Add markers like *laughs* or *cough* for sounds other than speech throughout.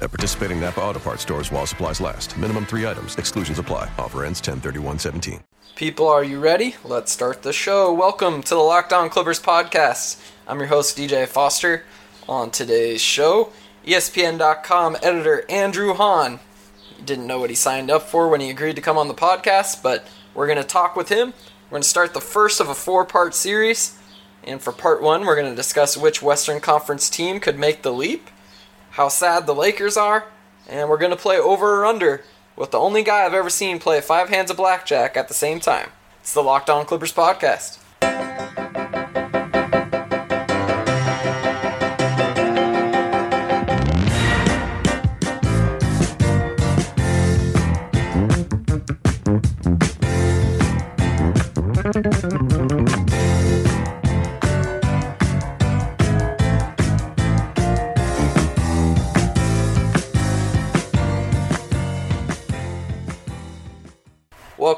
At participating Napa Auto Parts stores while supplies last. Minimum three items. Exclusions apply. Offer ends 10 17 People, are you ready? Let's start the show. Welcome to the Locked On Clippers podcast. I'm your host, DJ Foster. On today's show, ESPN.com editor Andrew Han. He didn't know what he signed up for when he agreed to come on the podcast, but we're going to talk with him. We're going to start the first of a four part series. And for part one, we're going to discuss which Western Conference team could make the leap, how sad the Lakers are, and we're going to play over or under with the only guy I've ever seen play five hands of blackjack at the same time. It's the Locked On Clippers podcast.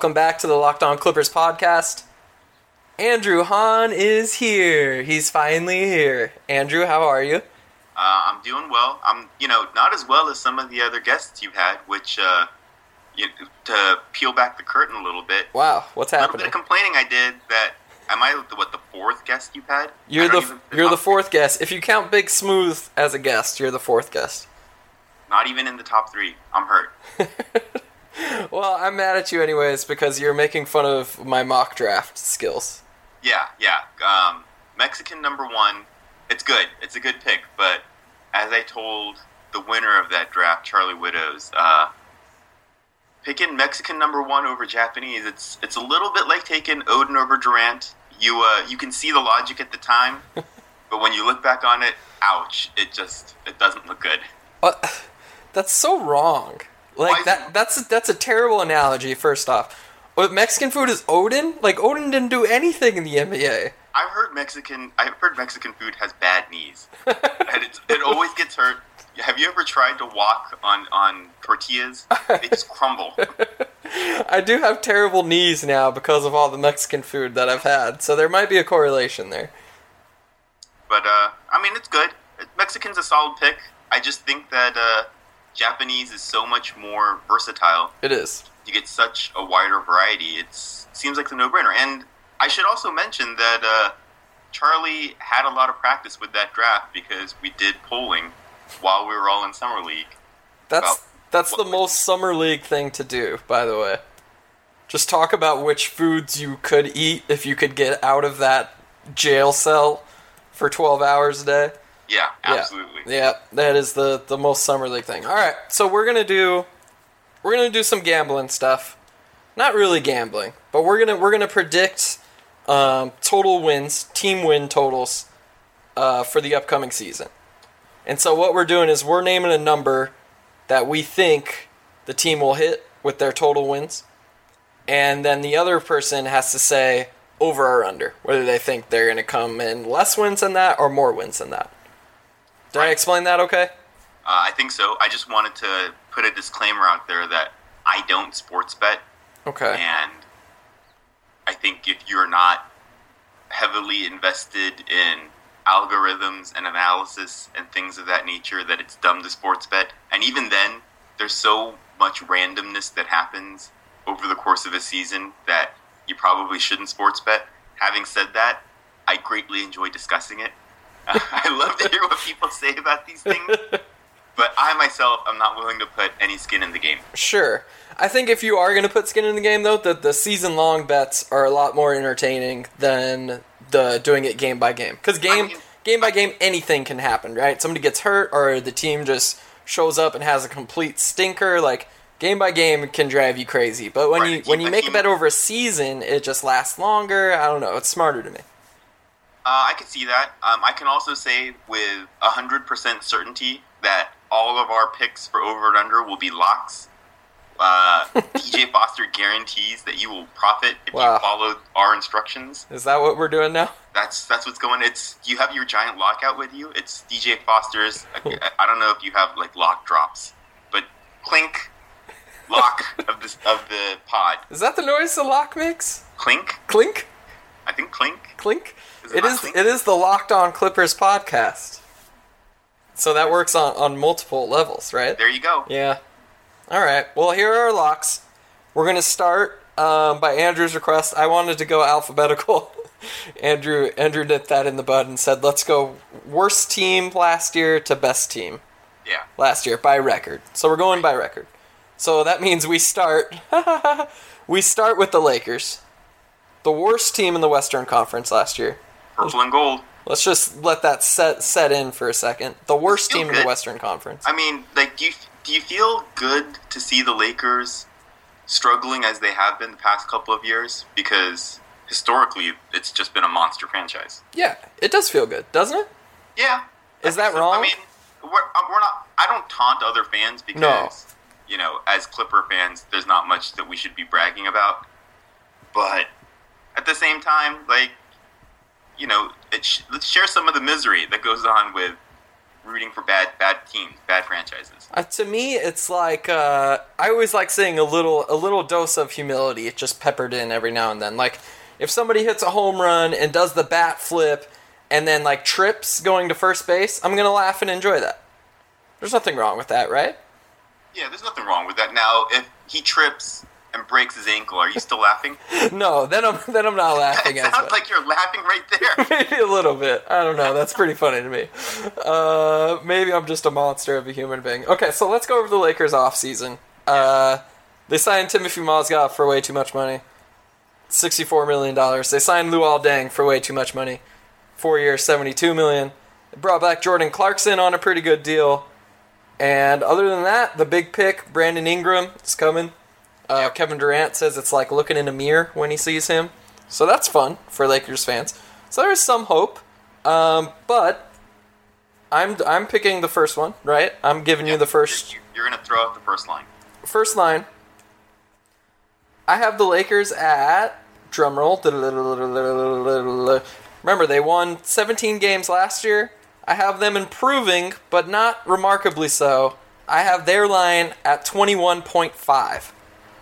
Welcome back to the Locked On Clippers podcast. Andrew Han is here. He's finally here. Andrew, how are you? Uh, I'm doing well. I'm, you know, not as well as some of the other guests you've had. Which, uh, you, to peel back the curtain a little bit, Wow, what's happening? a little bit of complaining I did that. Am I what the fourth guest you've had? You're the even- you're the fourth guest. If you count Big Smooth as a guest, you're the fourth guest. Not even in the top three. I'm hurt. *laughs* Well, I'm mad at you anyways because you're making fun of my mock draft skills. Yeah, yeah. Um, Mexican number one. It's good. It's a good pick. But as I told the winner of that draft, Charlie Widows, uh, picking Mexican number one over Japanese, it's it's a little bit like taking Oden over Durant. You uh, you can see the logic at the time, *laughs* but when you look back on it, ouch! It just it doesn't look good. What? That's so wrong. Like that that's that's a terrible analogy. First off, Mexican food is Oden. Like Oden didn't do anything in the NBA. I've heard Mexican. I've heard Mexican food has bad knees, *laughs* and it always gets hurt. Have you ever tried to walk on on tortillas? They just crumble. *laughs* I do have terrible knees now because of all the Mexican food that I've had. So there might be a correlation there. But uh, I mean, it's good. Mexican's a solid pick. I just think that uh, Japanese is so much more versatile. It is. You get such a wider variety. It seems like the no-brainer. And I should also mention that uh, Charlie had a lot of practice with that draft because we did polling while we were all in summer league. That's that's the most summer league thing to do, by the way. Just talk about which foods you could eat if you could get out of that jail cell for 12 hours a day. Yeah, Yeah. absolutely. Yeah, that is the the most summer league thing. All right, so we're gonna do we're gonna do some gambling stuff. Not really gambling, but we're gonna we're gonna predict um, total wins, team win totals uh, for the upcoming season. And so what we're doing is we're naming a number that we think the team will hit with their total wins, and then the other person has to say over or under whether they think they're gonna come in less wins than that or more wins than that. Did I explain that okay? Uh, I think so. I just wanted to put a disclaimer out there that I don't sports bet, Okay. and I think if you're not heavily invested in algorithms and analysis and things of that nature, that it's dumb to sports bet. And even then, there's so much randomness that happens over the course of a season that you probably shouldn't sports bet. Having said that, I greatly enjoy discussing it. *laughs* I love to hear what people say about these things. *laughs* But I myself am not willing to put any skin in the game. Sure. I think if you are going to put skin in the game, though, that the season long bets are a lot more entertaining than the doing it game by game. Because game mean- game by game, anything can happen, right? Somebody gets hurt, or the team just shows up and has a complete stinker. Like game by game can drive you crazy. But when Right, you when you make a bet over a season, it just lasts longer. I don't know. It's smarter to me. Uh, I can see that. Um, I can also say with 100% certainty that all of our picks for over and under will be locks. uh, *laughs* DJ Foster guarantees that you will profit if Wow. you follow our instructions. Is that what we're doing now? That's that's what's going. It's you have your giant lockout with you. It's DJ Foster's. I, I don't know if you have like lock drops, but clink, lock *laughs* of this of the pod. Is that the noise the lock makes? Clink. Clink? I think clink. Clink? Is it It is clink? it is the Locked On Clippers podcast. So that works on, on multiple levels, right? There you go. Yeah. All right. Well, here are our locks. We're gonna start um, by Andrew's request. I wanted to go alphabetical. *laughs* Andrew Andrew nipped that in the bud and said, "Let's go worst team last year to best team Yeah. last year by record." So we're going by record. So that means we start. *laughs* we start with the Lakers, the worst team in the Western Conference last year. Purple and gold. Let's just let that set set in for a second. The worst team in the. Western Conference. I mean, like, do you do you feel good to see the Lakers struggling as they have been the past couple of years? Because historically, it's just been a monster franchise. Yeah, it does feel good, doesn't it? Yeah. Is that wrong? I mean, we're, uh, we're not. I don't taunt other fans because, No. you know, as Clipper fans, there's not much that we should be bragging about. But at the same time, like, you know, it sh- let's share some of the misery that goes on with rooting for bad bad teams, bad franchises. Uh, to me, it's like uh, I always like saying a little a little dose of humility. It just peppered in every now and then. Like if somebody hits a home run and does the bat flip and then like trips going to first base, I'm gonna laugh and enjoy that. There's nothing wrong with that, right? Yeah, there's nothing wrong with that. Now, if he trips and breaks his ankle, are you still laughing? *laughs* No, then I'm then I'm not laughing it sounds like you're laughing right there. *laughs* maybe a little bit. I don't know. That's pretty funny to me. Uh, maybe I'm just a monster of a human being. Okay, so let's go over the Lakers off season. Uh, they signed Timofey Mozgov for way too much money. $64 million. They signed Luol Deng for way too much money. Four years, 72 million. They brought back Jordan Clarkson on a pretty good deal. And other than that, the big pick, Brandon Ingram, is coming. Uh, Kevin Durant says it's like looking in a mirror when he sees him. So that's fun for Lakers fans. So there is some hope. Um, but I'm I'm picking the first one, right? I'm giving you the 1st You're, you're gonna throw out the first line. first line. I have the Lakers at drumroll. Remember, they won 17 games last year. I have them improving, but not remarkably so. I have their line at 21.5.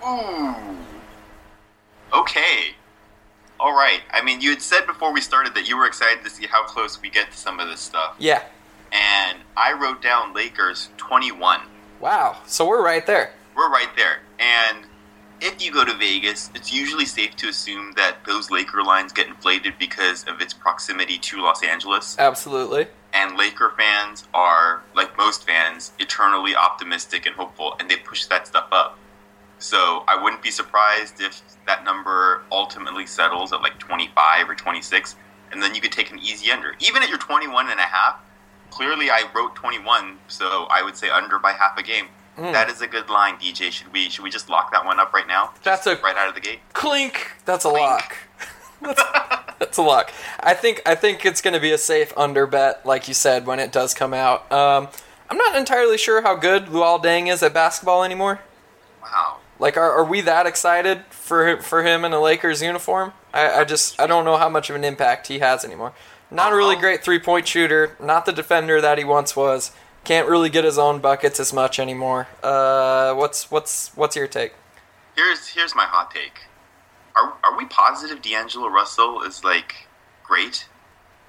Hmm. Okay. All right. I mean, you had said before we started that you were excited to see how close we get to some of this stuff. Yeah. And I wrote down Lakers 21. Wow. So we're right there. We're right there. And if you go to Vegas, it's usually safe to assume that those Laker lines get inflated because of its proximity to Los Angeles. Absolutely. And Laker fans are, like most fans, eternally optimistic and hopeful, and they push that stuff up. So I wouldn't be surprised if that number ultimately settles at like 25 or 26, and then you could take an easy under. Even at your 21 and a half, clearly I wrote 21, so I would say under by half a game. Hmm. That is a good line, DJ. Should we should we just lock that one up right now? That's a- right out of the gate. Clink. That's a Clink. lock. *laughs* that's, that's a lock. I think I think it's going to be a safe under bet, like you said, when it does come out. Um, I'm not entirely sure how good Luol Deng is at basketball anymore. Wow. Like, are, are we that excited for for him in a Lakers uniform? I, I just I don't know how much of an impact he has anymore. Not a really great three point shooter. Not the defender that he once was. Can't really get his own buckets as much anymore. Uh, what's what's what's your take? Here's here's my hot take. Are are we positive D'Angelo Russell is like great?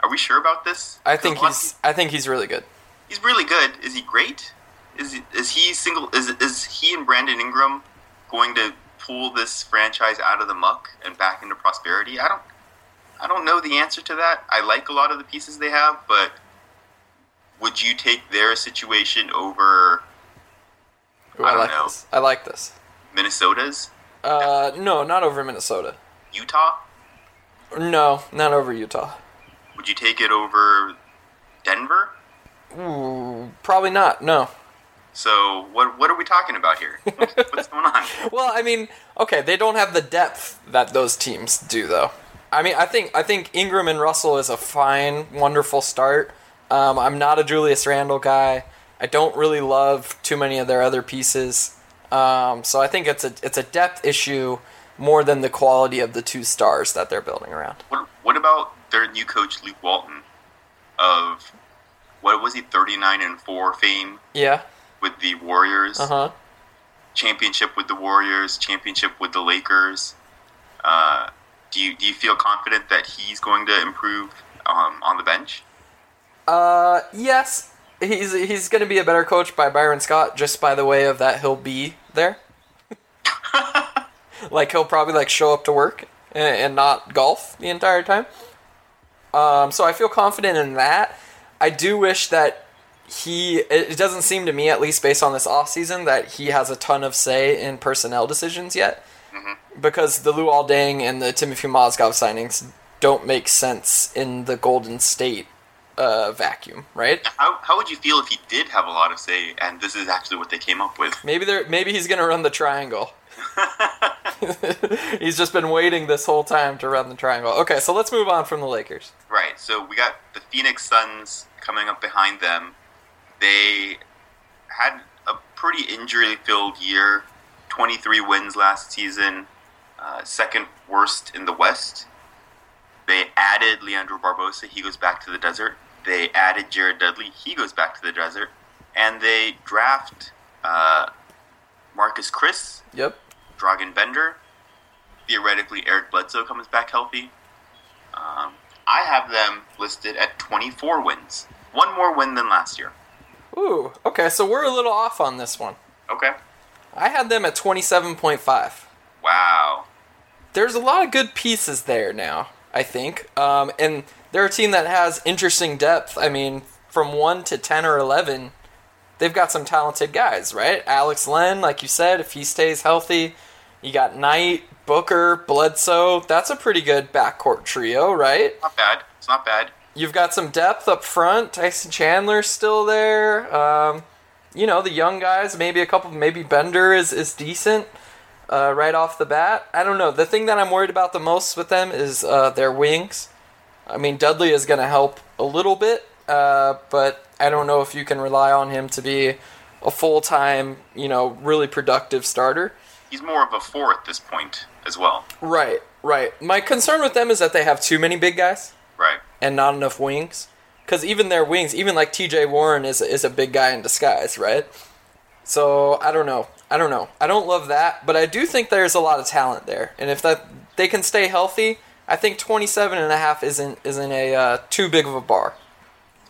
Are we sure about this? I think he's I think he's really good. he's really good. Is he great? Is he, is he single? Is is he and Brandon Ingram going to pull this franchise out of the muck and back into prosperity? I don't. I don't know the answer to that. I like a lot of the pieces they have, but would you take their situation over Ooh, I don't like know. this. I like this. Minnesota's, Uh, no, not over Minnesota. Utah? No, not over Utah. Would you take it over Denver? Ooh, probably not. No. So what what are we talking about here? *laughs* What's, what's going on? Well, I mean, okay, they don't have the depth that those teams do, though. I mean, I think I think Ingram and Russell is a fine, wonderful start. Um, I'm not a Julius Randle guy. I don't really love too many of their other pieces. Um, so I think it's a it's a depth issue more than the quality of the two stars that they're building around. What What about their new coach Luke Walton of what was he thirty nine and four fame Yeah. With the Warriors, Uh huh. championship with the Warriors, championship with the Lakers. Uh, do you do you feel confident that he's going to improve um, on the bench? Uh, yes, he's he's going to be a better coach by Byron Scott just by the way of that he'll be there. *laughs* like he'll probably like show up to work and, and not golf the entire time. Um, so I feel confident in that. I do wish that he. It doesn't seem to me, at least based on this off season, that he has a ton of say in personnel decisions yet. Because the Luol Deng and the Timofey Mozgov signings don't make sense in the Golden State uh, vacuum, right? How, how would you feel if he did have a lot of say and this is actually what they came up with? Maybe they're maybe he's gonna run the triangle. *laughs* he's just been waiting this whole time to run the triangle. Okay, so let's move on from the Lakers. Right. So we got the Phoenix Suns coming up behind them. They had a pretty injury-filled year. 23 wins last season, uh, second worst in the West. They added Leandro Barbosa. He goes back to the desert. They added Jared Dudley. He goes back to the desert. And they draft uh, Marquese Chriss, Yep. Dragan Bender. Theoretically, Eric Bledsoe comes back healthy. Um, I have them listed at 24 wins. One more win than last year. Ooh. Okay, so we're a little off on this one. Okay. I had them at twenty-seven point five. Wow. There's a lot of good pieces there now. I think, um, and they're a team that has interesting depth. I mean, from one to ten or eleven, they've got some talented guys, right? Alex Len, like you said, if he stays healthy, you got Knight, Booker, Bledsoe. That's a pretty good backcourt trio, right? Not bad. It's not bad. You've got some depth up front. Tyson Chandler's still there. Um, you know, the young guys, maybe a couple, maybe Bender is, is decent uh, right off the bat. I don't know. The thing that I'm worried about the most with them is uh, their wings. I mean, Dudley is going to help a little bit, uh, but I don't know if you can rely on him to be a full time, you know, really productive starter. He's more of a four at this point as well. Right, right. My concern with them is that they have too many big guys. Right. And not enough wings. Because even their wings, even like T.J. Warren is is a big guy in disguise, right? So I don't know. I don't know. I don't love that, but I do think there's a lot of talent there, and if that they can stay healthy, I think 27 and a half isn't isn't a uh, too big of a bar.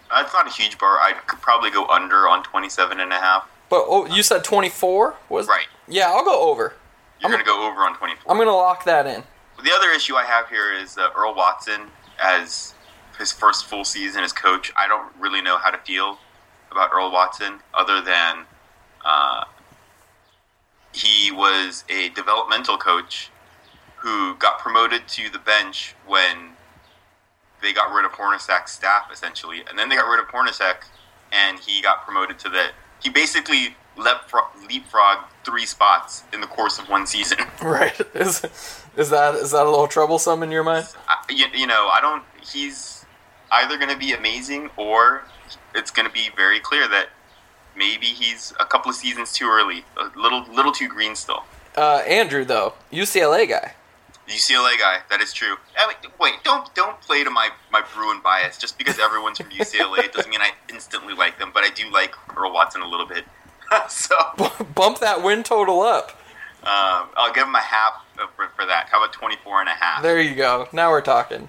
That's not a huge bar. I could probably go under on 27 and a half. But oh, you said 24 was Right. Yeah, I'll go over. You're going to go over on 24. I'm gonna lock that in. The other issue I have here is uh, Earl Watson as his first full season as coach. I don't really know how to feel about Earl Watson other than uh, he was a developmental coach who got promoted to the bench when they got rid of Hornacek's staff essentially, and then they got rid of Hornacek, and he got promoted to the. He basically leapfrog, leapfrogged three spots in the course of one season. *laughs* Right? Is is that is that a little troublesome in your mind? I, you, you know, I don't. He's either going to be amazing or it's going to be very clear that maybe he's a couple of seasons too early, a little little too green still. Uh, Andrew though, UCLA guy. UCLA guy, that is true. I mean, wait, don't don't play to my my Bruin bias. Just because everyone's from UCLA *laughs* it doesn't mean I instantly like them, but I do like Earl Watson a little bit. *laughs* so Bump that win total up. um, I'll give him a half for, for that. How about 24 and a half? There you go. Now we're talking.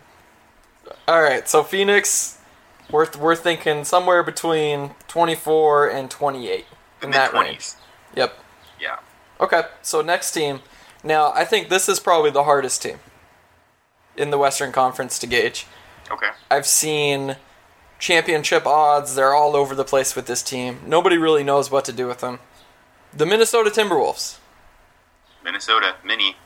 All right, so Phoenix, we're we're thinking somewhere between 24 and 28 The in that mid-20s. range. Yep. Yeah. Okay, so next team. Now, I think this is probably the hardest team in the Western Conference to gauge. Okay. I've seen championship odds, they're all over the place with this team. Nobody really knows what to do with them. The Minnesota Timberwolves. Minnesota, mini,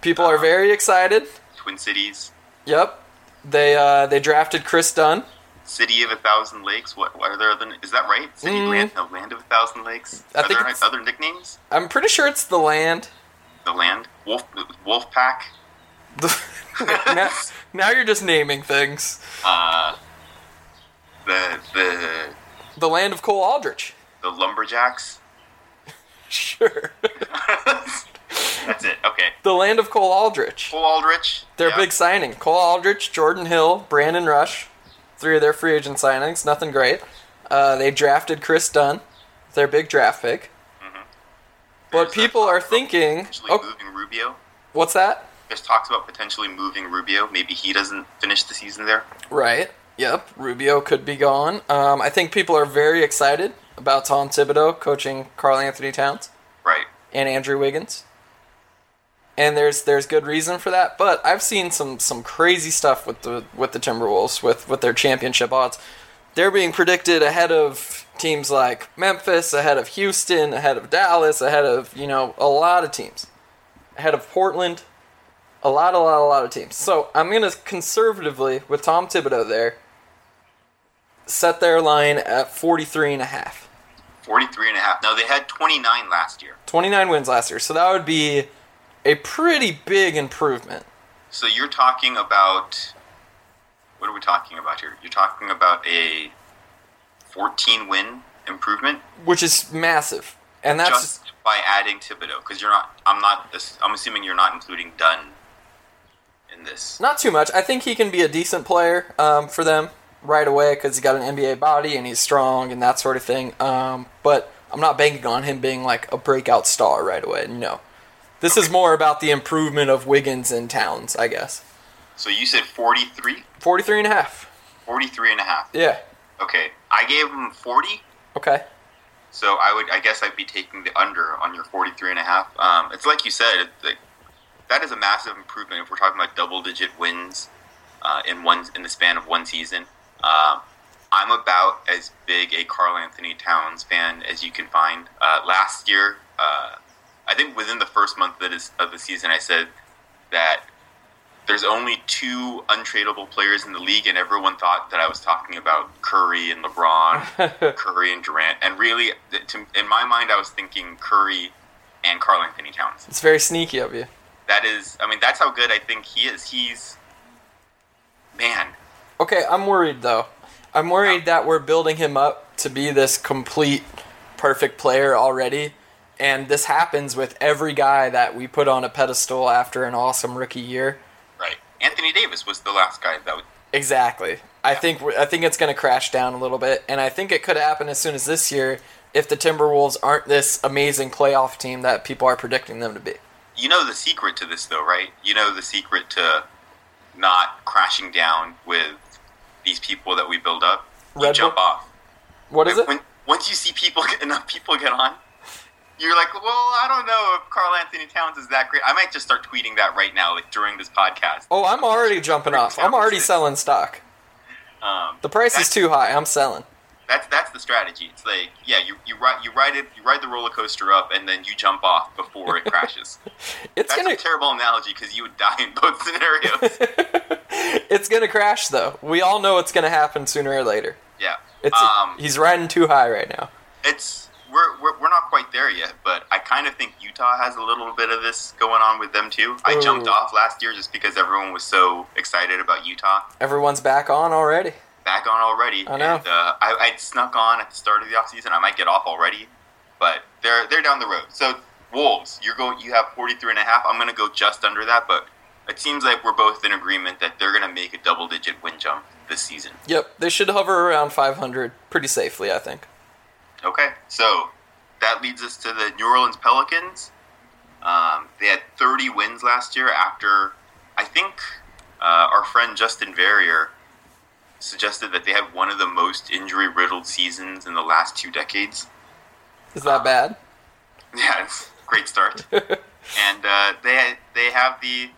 People are um, very excited. Twin Cities, Yep. They uh, they drafted Kris Dunn. City of a Thousand Lakes. What, what are there other? Is that right? City Mm. land, no, land of a Thousand Lakes. I are think there other nicknames? I'm pretty sure it's the land. The land, Wolf, Wolf Pack, *laughs* now, now you're just naming things. uh, the the The land of Cole Aldrich. the Lumberjacks. *laughs* Sure. *laughs* That's it. Okay. the land of Cole Aldrich. Cole Aldrich. Their yeah. big signing: Cole Aldrich, Jordan Hill, Brandon Rush. Three of their free agent signings. Nothing great. Uh, they drafted Kris Dunn, their big draft pick. But There's, uh, people are thinking, potentially oh, moving Rubio. what's that? There's talks about potentially moving Rubio. Maybe he doesn't finish the season there. Right. Yep. Rubio could be gone. Um, I think people are very excited about Tom Thibodeau coaching Karl-Anthony Towns Right. and Andrew Wiggins. And there's there's good reason for that, but I've seen some some crazy stuff with the with the Timberwolves with with their championship odds. They're being predicted ahead of teams like Memphis, ahead of Houston, ahead of Dallas, ahead of, you know, a lot of teams. Ahead of Portland, a lot, a lot, a lot of teams. So I'm going to conservatively, with Tom Thibodeau there, set their line at 43 and a half. 43 and a half. Now, they had 29 last year. 29 wins last year. So that would be a pretty big improvement. So you're talking about. What are we talking about here? You're talking about a 14 win improvement which is massive. And that's just by adding Thibodeau. Because you're not. I'm not. I'm assuming you're not including Dunn in this. not too much. I think he can be a decent player um, for them right away because he's got an NBA body and he's strong and that sort of thing. Um, but I'm not banking on him being like a breakout star right away. No. This is more about the improvement of Wiggins and Towns, I guess. So you said 43? 43 and a half. 43 and a half. Yeah. Okay. I gave him 40. Okay. So I would, I guess, I'd be taking the under on your 43 and a half. Um, it's like you said, like, that is a massive improvement if we're talking about double-digit wins uh, in one in the span of one season. Um, I'm about as big a Karl-Anthony Towns fan as you can find. Uh, last year, uh, I think within the first month that is of the season, I said that there's only two untradeable players in the league, and everyone thought that I was talking about Curry and LeBron, *laughs* Curry and Durant. And really, to, in my mind, I was thinking Curry and Karl-Anthony Towns. It's very sneaky of you. That is, I mean, that's how good I think he is. He's, man, Okay, I'm worried though. I'm worried that we're building him up to be this complete perfect player already. And this happens with every guy that we put on a pedestal after an awesome rookie year. right. Anthony Davis was the last guy that would. Exactly. I think I think it's going to crash down a little bit, and I think it could happen as soon as this year if the Timberwolves aren't this amazing playoff team that people are predicting them to be. You know the secret to this, though, right? You know the secret to not crashing down with these people that we build up. Red jump Bull? off. What is it? When once you see people *laughs* enough people get on, you're like, well, I don't know if Karl-Anthony Towns is that great. I might just start tweeting that right now, like during this podcast. Oh, I'm already jumping off. I'm already selling stock. Um, The price is too high. I'm selling. that's that's the strategy. It's like, yeah, you you ride you ride it you ride the roller coaster up, and then you jump off before it crashes. *laughs* It's That's gonna a terrible analogy because you would die in both *laughs* scenarios. *laughs* it's gonna crash though. We all know it's gonna happen sooner or later. yeah, It's um, he's riding too high right now. it's we're, we're we're not quite there yet, but I kind of think Utah has a little bit of this going on with them too. I Ooh. jumped off last year just because everyone was so excited about Utah. Everyone's back on already. back on already. I know. And, uh, I, I snuck on at the start of the offseason. I might get off already, but they're they're down the road. So Wolves, you're going. You have 43 and a half. I'm going to go just under that, but it seems like we're both in agreement that they're going to make a double-digit win jump this season. Yep, they should hover around 500 pretty safely, I think. Okay, so that leads us to the New Orleans Pelicans. Um, they had 30 wins last year after, I think, uh, our friend Justin Verrier suggested that they had one of the most injury-riddled seasons in the last two decades. Is that bad? *laughs* Yeah, it's a great start. *laughs* and uh, they they have the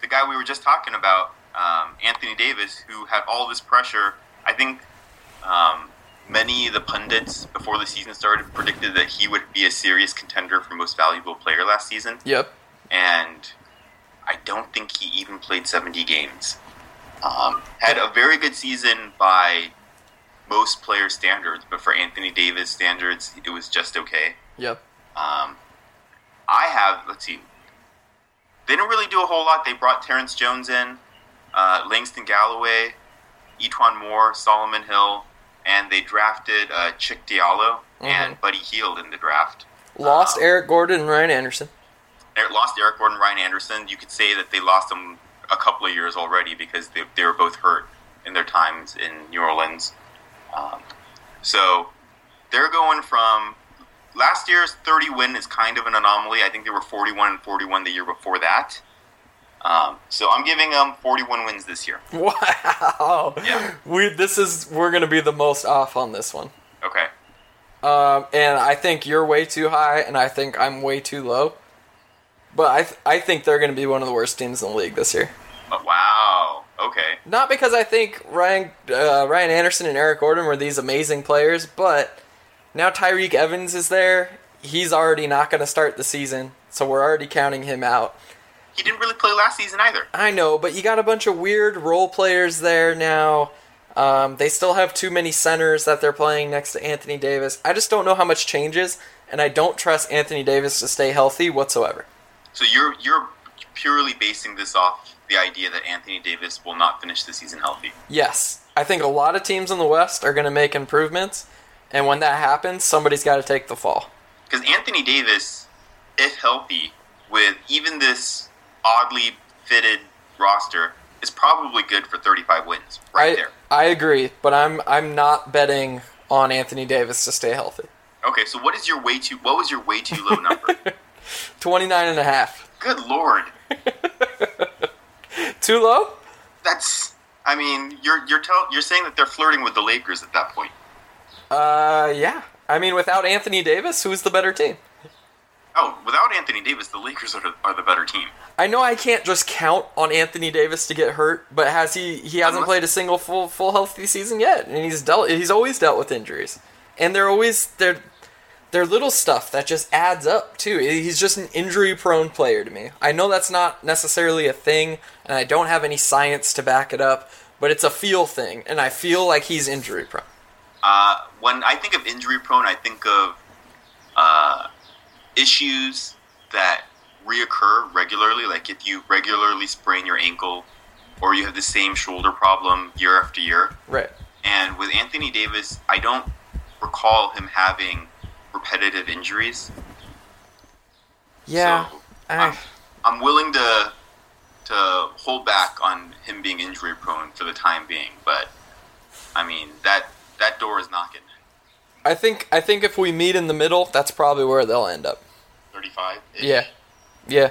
the guy we were just talking about, um, Anthony Davis, who had all this pressure. I think um, many of the pundits before the season started predicted that he would be a serious contender for most valuable player last season, Yep. and I don't think he even played 70 games. Um, had a very good season by most player standards, but for Anthony Davis standards, it was just okay. Yep. Um, I have, let's see, they didn't really do a whole lot. They brought Terrence Jones in, uh, Langston Galloway, E'Twaun Moore, Solomon Hill, and they drafted uh, Cheick Diallo and Buddy Hield in the draft. Lost Um, Eric Gordon and Ryan Anderson. Lost Eric Gordon, Ryan Anderson. You could say that they lost them a couple of years already because they, they were both hurt in their times in New Orleans. Um, so they're going from last year's 30 win is kind of an anomaly. I think they were 41 and 41 the year before that. Um, so I'm giving them 41 wins this year. *laughs* Wow. Yeah. We this is we're gonna be the most off on this one. Okay. Um, and I think you're way too high, and I think I'm way too low. But I th- I think they're gonna be one of the worst teams in the league this year. Oh, wow. Okay. Not because I think Ryan uh, Ryan Anderson and Eric Gordon were these amazing players, but now Tyreke Evans is there. He's already not going to start the season, so we're already counting him out. He didn't really play last season either. I know, but you got a bunch of weird role players there now. Um, they still have too many centers that they're playing next to Anthony Davis. I just don't know how much changes, and I don't trust Anthony Davis to stay healthy whatsoever. So you're you're purely basing this off the idea that Anthony Davis will not finish the season healthy. Yes, I think a lot of teams in the West are going to make improvements, and when that happens, somebody's got to take the fall. Because Anthony Davis, if healthy, with even this oddly fitted roster, is probably good for 35 wins right I there. I agree, but I'm I'm not betting on Anthony Davis to stay healthy. Okay, so what is your way too? What was your way too low number? *laughs* 29 and a half. good lord, *laughs* Too low? that's. I mean, you're you're tell, you're saying that they're flirting with the Lakers at that point. Uh yeah. I mean without Anthony Davis, who's the better team? Oh, without Anthony Davis, the Lakers are the, are the better team. I know I can't just count on Anthony Davis to get hurt, but has he he hasn't Unless- played a single full full healthy season yet and he's dealt he's always dealt with injuries. And they're always they're they're little stuff that just adds up too. He's just an injury prone player to me. I know that's not necessarily a thing and I don't have any science to back it up, but it's a feel thing and I feel like he's injury prone. Uh, when I think of injury prone, I think of uh, issues that reoccur regularly. Like if you regularly sprain your ankle, or you have the same shoulder problem year after year. Right. And with Anthony Davis, I don't recall him having repetitive injuries. Yeah. So, I- I'm, I'm willing to to hold back on him being injury prone for the time being, but I mean that that door is knocking. I think I think if we meet in the middle, that's probably where they'll end up. 35? Yeah. Yeah.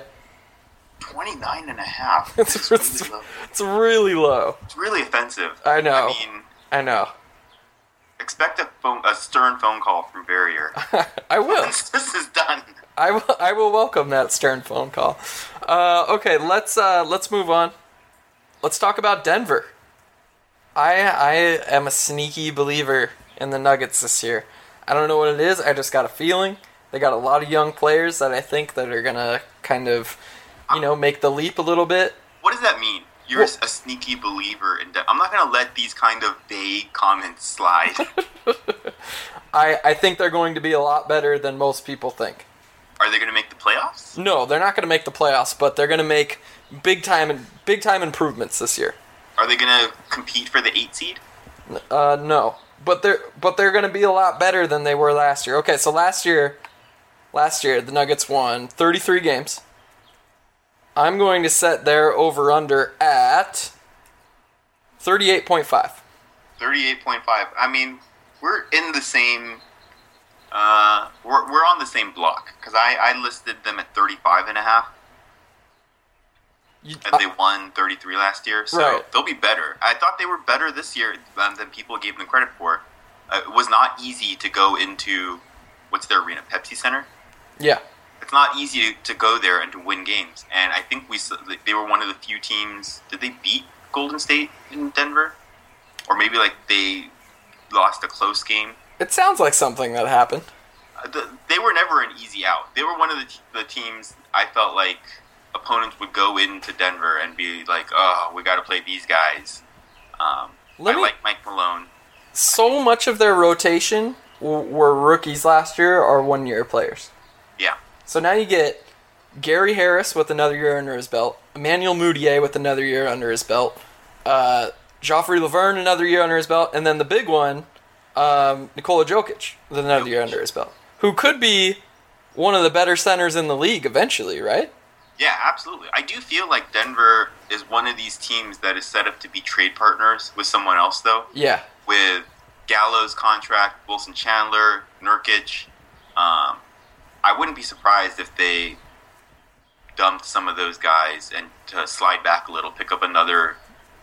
29 and a half. *laughs* It's, It's really, low. it's really low. It's really offensive. I know. I mean, I know. expect a phone, a stern phone call from Verrier. *laughs* I will. *laughs* Once this is done. I will. I will welcome that stern phone call. Uh, okay, let's uh, let's move on. Let's talk about Denver. I I am a sneaky believer in the Nuggets this year. I don't know what it is. I just got a feeling they got a lot of young players that I think that are gonna kind of, you know, make the leap a little bit. What does that mean? You're Well- a sneaky believer in. De- I'm not going to let these kind of vague comments slide. *laughs* I I think they're going to be a lot better than most people think. Are they going to make the playoffs? No, they're not going to make the playoffs, but they're going to make big time and big time improvements this year. Are they going to compete for the eight seed? Uh, no, but they're but they're going to be a lot better than they were last year. Okay, so last year, last year the Nuggets won 33 games. I'm going to set their over under at 38.5. 38.5. I mean, we're in the same. Uh, we're, we're on the same block because I, I listed them at 35 and a half. You- And they won 33 last year, so Right. they'll be better. I thought they were better this year um, than people gave them credit for. Uh, it was not easy to go into what's their arena, Pepsi Center. yeah, It's not easy to go there and to win games. And I think we they were one of the few teams. Did they beat Golden State in Denver, or maybe like they lost a close game? it sounds like something that happened. Uh, the, they were never an easy out. They were one of the, t- the teams I felt like opponents would go into Denver and be like, "Oh, we got to play these guys." Um, Let I me- like Mike Malone. So much of their rotation w- were rookies last year or one year players. Yeah, So now you get Gary Harris with another year under his belt, Emmanuel Mudiay with another year under his belt, uh, Joffrey Lauvergne another year under his belt, and then the big one, um, Nikola Jokic with another year under his belt, who could be one of the better centers in the league eventually, right? Yeah, absolutely. I do feel like Denver is one of these teams that is set up to be trade partners with someone else, though. Yeah. With Gallo's contract, Wilson Chandler, Nurkic. Um, I wouldn't be surprised if they dumped some of those guys and to slide back a little, pick up another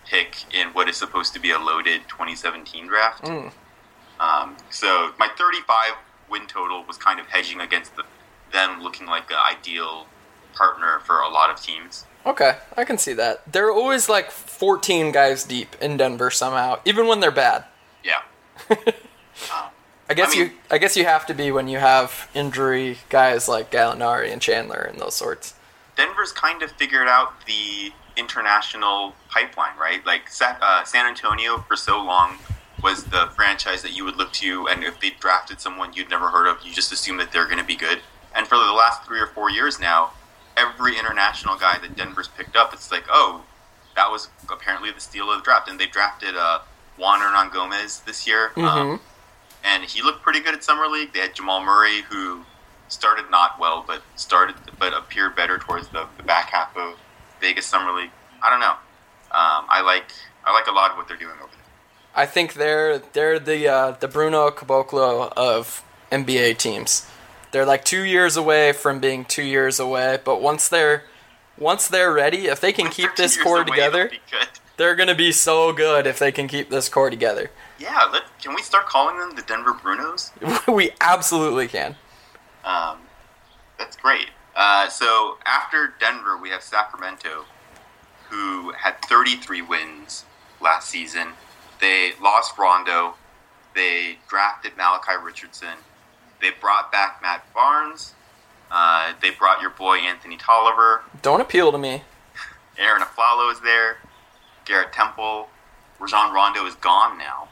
pick in what is supposed to be a loaded 2017 draft. Um, so my 35 win total was kind of hedging against the, them looking like an ideal partner for a lot of teams. Okay, I can see that. They're always like 14 guys deep in Denver somehow, even when they're bad. Yeah. *laughs* I guess I mean- you I guess you have to be when you have injury guys like Gallinari and Chandler and those sorts. Denver's kind of figured out the international pipeline, right? Like uh, San Antonio for so long was the franchise that you would look to, and if they drafted someone you'd never heard of, you just assume that they're going to be good. And for the last three or four years now, every international guy that Denver's picked up, it's like, oh, that was apparently the steal of the draft. And they drafted uh, Juan Hernangomez this year, um, and he looked pretty good at summer league. They had Jamal Murray, who started not well, but started but appeared better towards the, the back half of Vegas summer league. I don't know. Um, I like I like a lot of what they're doing over there. I think they're they're the uh, the Bruno Caboclo of NBA teams. They're like two years away from being two years away, but once they're once they're ready, if they can Once keep this core away, together, they'll be good. they're gonna be so good if they can keep this core together. Yeah, let, can we start calling them the Denver Brunos? *laughs* we absolutely can. Um, that's great. Uh, so after Denver, we have Sacramento, who had 33 wins last season. They lost Rondo. They drafted Malachi Richardson. They brought back Matt Barnes. Uh, they brought your boy Anthony Tolliver. Don't appeal to me. Arron Afflalo is there. Garrett Temple. Rajon Rondo is gone now.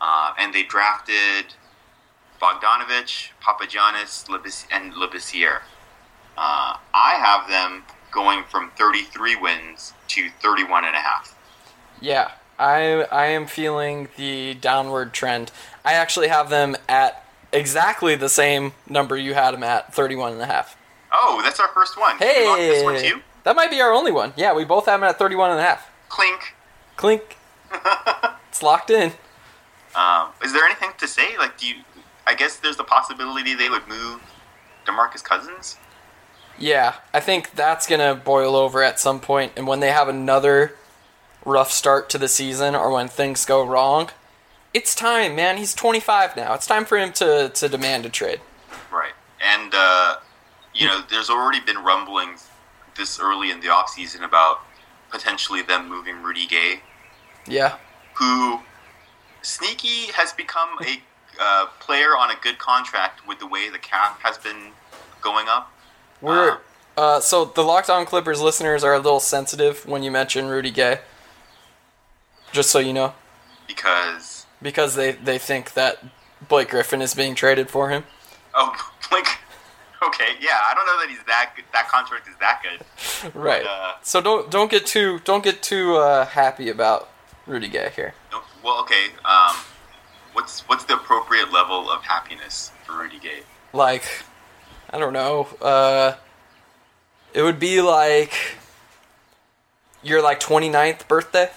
Uh, and they drafted Bogdanovich, Papagiannis, and Labissiere. Uh, I have them going from 33 wins to 31 and a half. Yeah, I I am feeling the downward trend. I actually have them at exactly the same number you had them at, 31 and a half. Oh, that's our first one. You want this one Hey, too? that might be our only one. Yeah, we both have them at 31 and a half. Clink. Clink. *laughs* it's locked in. Um, is there anything to say? Like, do you? I guess there's the possibility they would move DeMarcus Cousins. Yeah, I think that's gonna boil over at some point, and when they have another rough start to the season, or when things go wrong, it's time, man. He's 25 now. It's time for him to to demand a trade. Right. And, uh, you know, there's already been rumblings this early in the offseason about potentially them moving Rudy Gay, Yeah, who sneaky has become a uh, player on a good contract with the way the cap has been going up. we're uh, so the Locked On Clippers listeners are a little sensitive when you mention Rudy Gay. Just so you know, Because, because they they think that Blake Griffin is being traded for him. oh, *laughs* like, okay, yeah, I don't know that he's that good. That contract is that good. *laughs* Right. uh, so don't don't get too don't get too uh, happy about Rudy Gay here. Well, okay, um, what's what's the appropriate level of happiness for Rudy Gay? like I don't know. Uh, it would be like your like 29th birthday.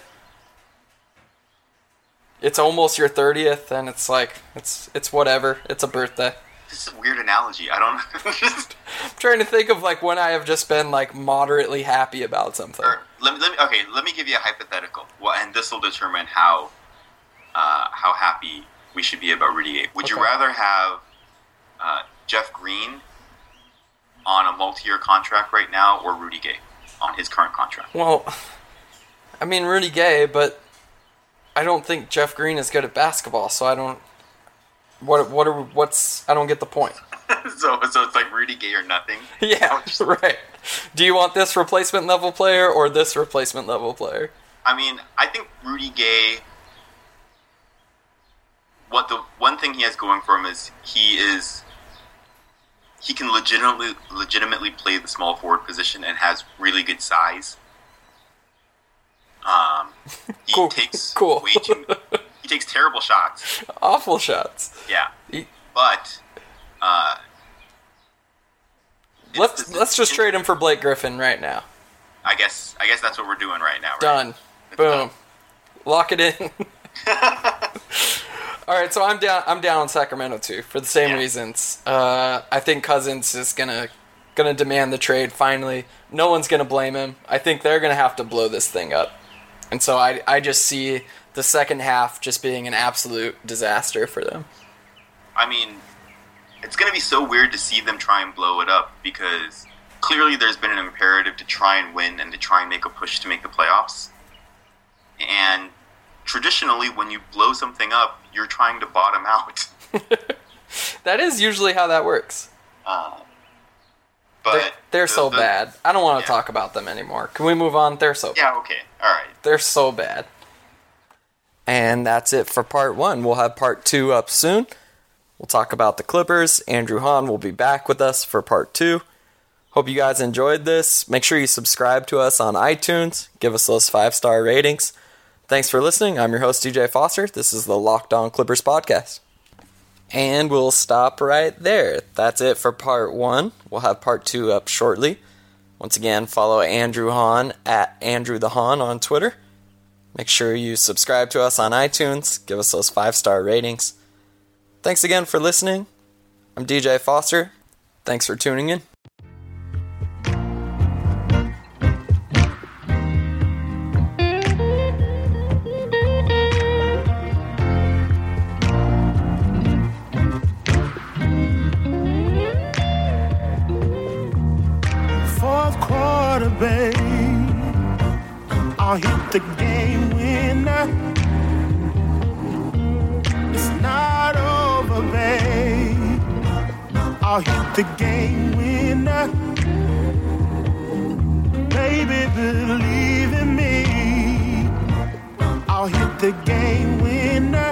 It's almost your 30th and it's like it's it's whatever. It's a birthday. This is a weird analogy. I don't. *laughs* I'm trying to think of like when I have just been like moderately happy about something. or, let me, let me okay. Let me give you a hypothetical. Well, and this will determine how uh, how happy we should be about Rudy Gay. Would you rather have uh, Jeff Green on a multi-year contract right now, or Rudy Gay on his current contract? Well, I mean Rudy Gay, but I don't think Jeff Green is good at basketball, so I don't. What what are what's I don't get the point. *laughs* so so it's like Rudy Gay or nothing. *laughs* Yeah, right. Do you want this replacement level player or this replacement level player? I mean, I think Rudy Gay. What the one thing he has going for him is he is he can legitimately legitimately play the small forward position and has really good size. Um, he Cool. takes *laughs* Cool. way too. He takes terrible shots. Awful shots. Yeah, He- but uh, Let's let's just trade him for Blake Griffin right now. I guess I guess that's what we're doing right now. Right? Done. Boom. Lock it in. *laughs* *laughs* All right, so I'm down. I'm down on Sacramento too for the same Yeah. reasons. Uh, I think Cousins is gonna gonna demand the trade finally. No one's gonna blame him. I think they're gonna have to blow this thing up, and so I I just see the second half just being an absolute disaster for them. I mean, it's going to be so weird to see them try and blow it up because clearly there's been an imperative to try and win and to try and make a push to make the playoffs. And traditionally, when you blow something up, you're trying to bottom out. *laughs* That is usually how that works. Um, But They're, they're the- so the- bad. I don't want to Yeah. talk about them anymore. Can we move on? They're so bad. Yeah, okay. All right. They're so bad. And that's it for part one. We'll have part two up soon. We'll talk about the Clippers. Andrew Han will be back with us for part two. Hope you guys enjoyed this. Make sure you subscribe to us on iTunes. Give us those five star ratings. Thanks for listening. I'm your host, DJ Foster. This is the Locked On Clippers podcast. And we'll stop right there. That's it for part one. We'll have part two up shortly. Once again, follow Andrew Han at Andrew the Han on Twitter. Make sure you subscribe to us on iTunes. Give us those five star ratings. Thanks again for listening. I'm DJ Foster. Thanks for tuning in. Quarter, babe. I'll hit the game winner. It's not over, babe. I'll hit the game winner. Baby, believe in me. I'll hit the game winner.